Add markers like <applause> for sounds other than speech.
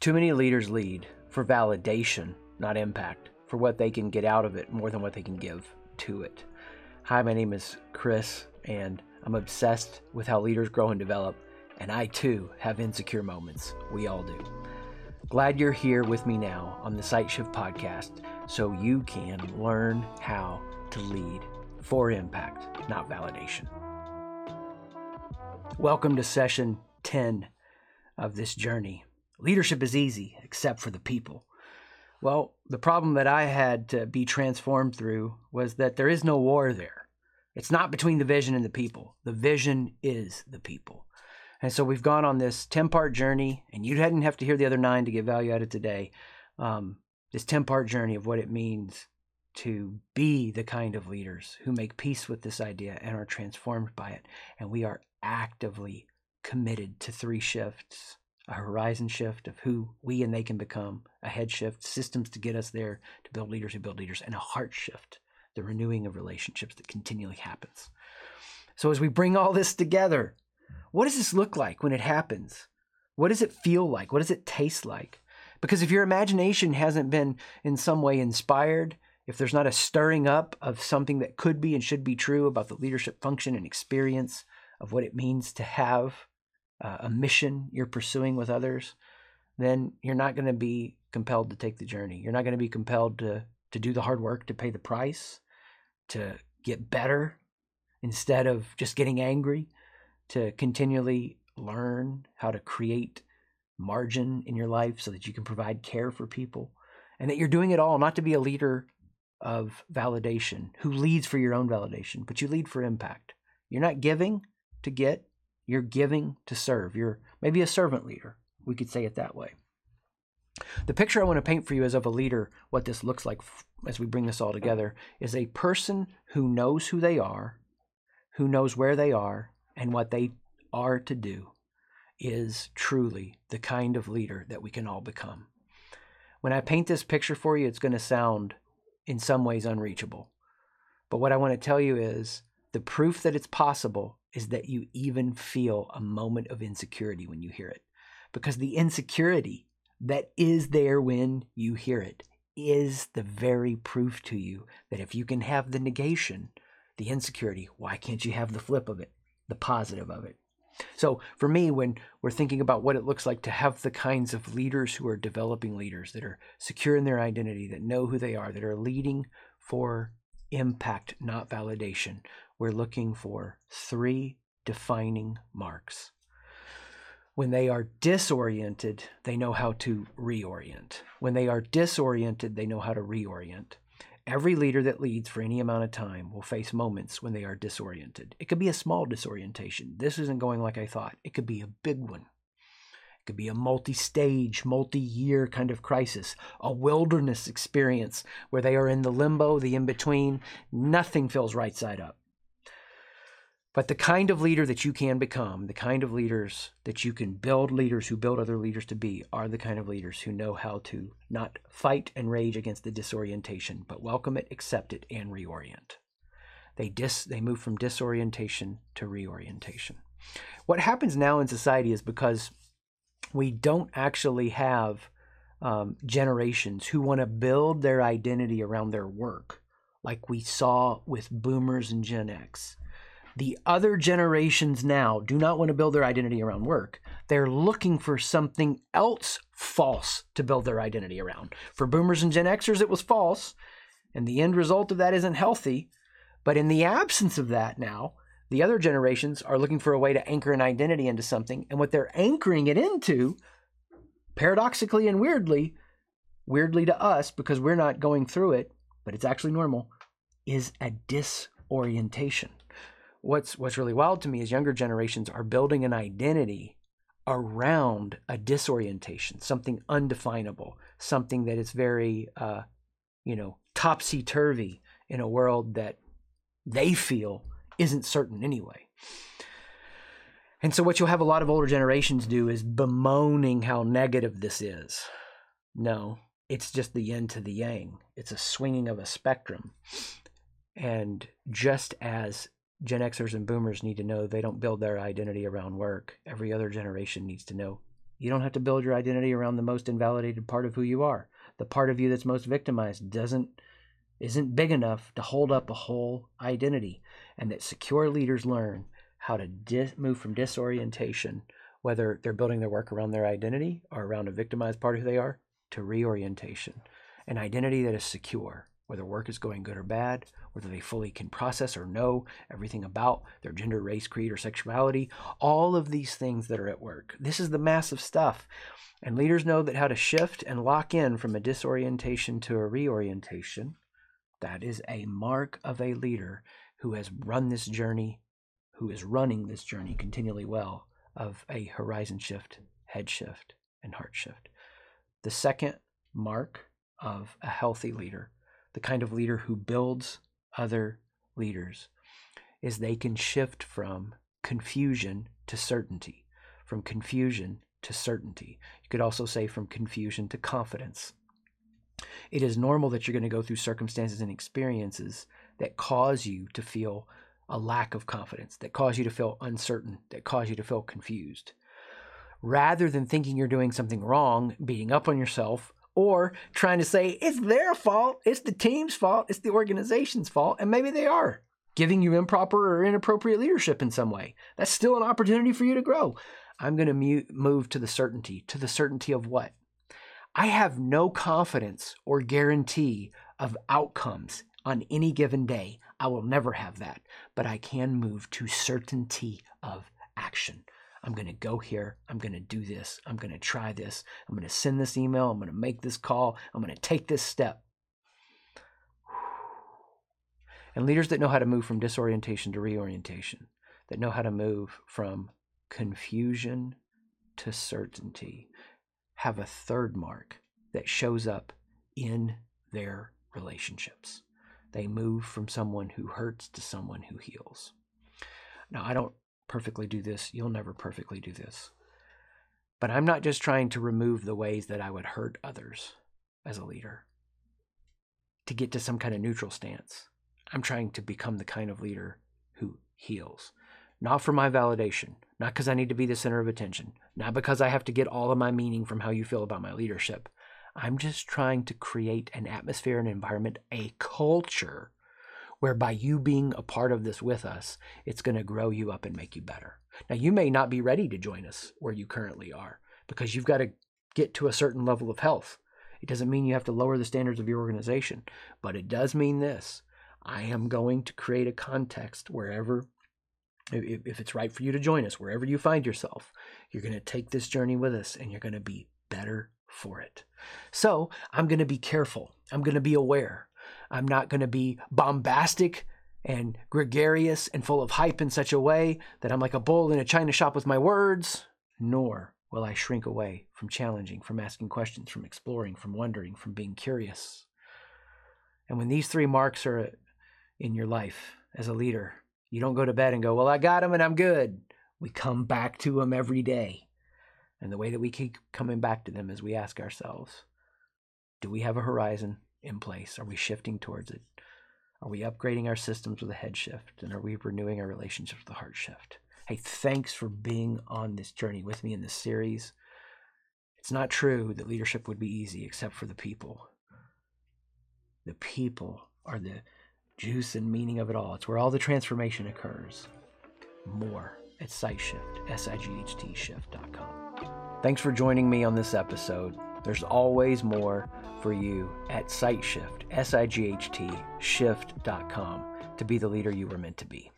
Too many leaders lead for validation, not impact, for what they can get out of it more than what they can give to it. Hi, my name is Chris, and I'm obsessed with how leaders grow and develop, and I too have insecure moments. We all do. Glad you're here with me now on the Sight Shift podcast so you can learn how to lead for impact, not validation. Welcome to session 10 of this journey. Leadership is easy, except for the people. Well, the problem that I had to be transformed through was that there is no war there. It's not between the vision and the people. The vision is the people. And so we've gone on this 10 part journey, and you didn't have to hear the other nine to get value out of today. Um, this 10 part journey of what it means to be the kind of leaders who make peace with this idea and are transformed by it. And we are actively committed to three shifts a horizon shift of who we and they can become, a head shift, systems to get us there to build leaders who build leaders, and a heart shift, the renewing of relationships that continually happens. So, as we bring all this together, what does this look like when it happens? What does it feel like? What does it taste like? Because if your imagination hasn't been in some way inspired, if there's not a stirring up of something that could be and should be true about the leadership function and experience of what it means to have uh, a mission you're pursuing with others, then you're not going to be compelled to take the journey. You're not going to be compelled to to do the hard work to pay the price, to get better instead of just getting angry, to continually learn how to create margin in your life so that you can provide care for people and that you're doing it all not to be a leader of validation who leads for your own validation, but you lead for impact. You're not giving to get, you're giving to serve. You're maybe a servant leader. We could say it that way. The picture I want to paint for you is of a leader, what this looks like as we bring this all together, is a person who knows who they are, who knows where they are, and what they are to do, is truly the kind of leader that we can all become. When I paint this picture for you, it's going to sound in some ways unreachable. But what I want to tell you is the proof that it's possible is that you even feel a moment of insecurity when you hear it. Because the insecurity that is there when you hear it is the very proof to you that if you can have the negation, the insecurity, why can't you have the flip of it, the positive of it? So, for me, when we're thinking about what it looks like to have the kinds of leaders who are developing leaders that are secure in their identity, that know who they are, that are leading for impact, not validation, we're looking for three defining marks. When they are disoriented, they know how to reorient. When they are disoriented, they know how to reorient. Every leader that leads for any amount of time will face moments when they are disoriented. It could be a small disorientation. This isn't going like I thought. It could be a big one. It could be a multi stage, multi year kind of crisis, a wilderness experience where they are in the limbo, the in between. Nothing feels right side up. But the kind of leader that you can become, the kind of leaders that you can build leaders who build other leaders to be, are the kind of leaders who know how to not fight and rage against the disorientation, but welcome it, accept it, and reorient. They dis they move from disorientation to reorientation. What happens now in society is because we don't actually have um, generations who want to build their identity around their work, like we saw with boomers and Gen X the other generations now do not want to build their identity around work. They're looking for something else false to build their identity around. For boomers and Gen Xers, it was false, and the end result of that isn't healthy. But in the absence of that now, the other generations are looking for a way to anchor an identity into something, and what they're anchoring it into, paradoxically and weirdly, weirdly to us because we're not going through it, but it's actually normal, is a disorientation. What's what's really wild to me is younger generations are building an identity around a disorientation, something undefinable, something that is very, uh, you know, topsy turvy in a world that they feel isn't certain anyway. And so, what you'll have a lot of older generations do is bemoaning how negative this is. No, it's just the yin to the yang. It's a swinging of a spectrum. And just as Gen Xers and boomers need to know they don't build their identity around work. Every other generation needs to know You don't have to build your identity around the most invalidated part of who you are. The part of you that's most victimized doesn't isn't big enough to hold up a whole identity. And that secure leaders learn how to dis- move from disorientation, whether they're building their work around their identity or around a victimized part of who they are, to reorientation. An identity that is secure, whether work is going good or bad, whether they fully can process or know everything about their gender, race, creed, or sexuality, all of these things that are at work. This is the massive stuff. And leaders know that how to shift and lock in from a disorientation to a reorientation that is a mark of a leader who has run this journey, who is running this journey continually well of a horizon shift, head shift, and heart shift. The second mark of a healthy leader, the kind of leader who builds other leaders, is they can shift from confusion to certainty, from confusion to certainty. You could also say from confusion to confidence. It is normal that you're going to go through circumstances and experiences that cause you to feel a lack of confidence, that cause you to feel uncertain, that cause you to feel confused. Rather than thinking you're doing something wrong, beating up on yourself, or trying to say it's their fault, it's the team's fault, it's the organization's fault, and maybe they are giving you improper or inappropriate leadership in some way. That's still an opportunity for you to grow. I'm going to move to the certainty. To the certainty of what? I have no confidence or guarantee of outcomes on any given day. I will never have that, but I can move to certainty of action. I'm going to go here. I'm going to do this. I'm going to try this. I'm going to send this email. I'm going to make this call. I'm going to take this step. <sighs> And leaders that know how to move from disorientation to reorientation, that know how to move from confusion to certainty, have a third mark that shows up in their relationships. They move from someone who hurts to someone who heals. Now, I don't perfectly do this. You'll never perfectly do this. But I'm not just trying to remove the ways that I would hurt others as a leader to get to some kind of neutral stance. I'm trying to become the kind of leader who heals. Not for my validation, not because I need to be the center of attention, not because I have to get all of my meaning from how you feel about my leadership. I'm just trying to create an atmosphere, an environment, a culture where by you being a part of this with us, it's going to grow you up and make you better. Now, you may not be ready to join us where you currently are because you've got to get to a certain level of health. It doesn't mean you have to lower the standards of your organization, but it does mean this. I am going to create a context wherever if, if it's right for you to join us, wherever you find yourself, you're going to take this journey with us and you're going to be better for it. So I'm going to be careful. I'm going to be aware. I'm not going to be bombastic and gregarious and full of hype in such a way that I'm like a bull in a china shop with my words, nor will I shrink away from challenging, from asking questions, from exploring, from wondering, from being curious. And when these three marks are in your life as a leader, you don't go to bed and go, Well, I got them and I'm good. We come back to them every day. And the way that we keep coming back to them is we ask ourselves, Do we have a horizon in place? Are we shifting towards it? Are we upgrading our systems with a head shift? And are we renewing our relationships with a heart shift? Hey, thanks for being on this journey with me in this series. It's not true that leadership would be easy except for the people. The people are the juice and meaning of it all. It's where all the transformation occurs. More at SightShift, S-I-G-H-T shift.com. Thanks for joining me on this episode. There's always more for you at SightShift, S-I-G-H-T shift.com to be the leader you were meant to be.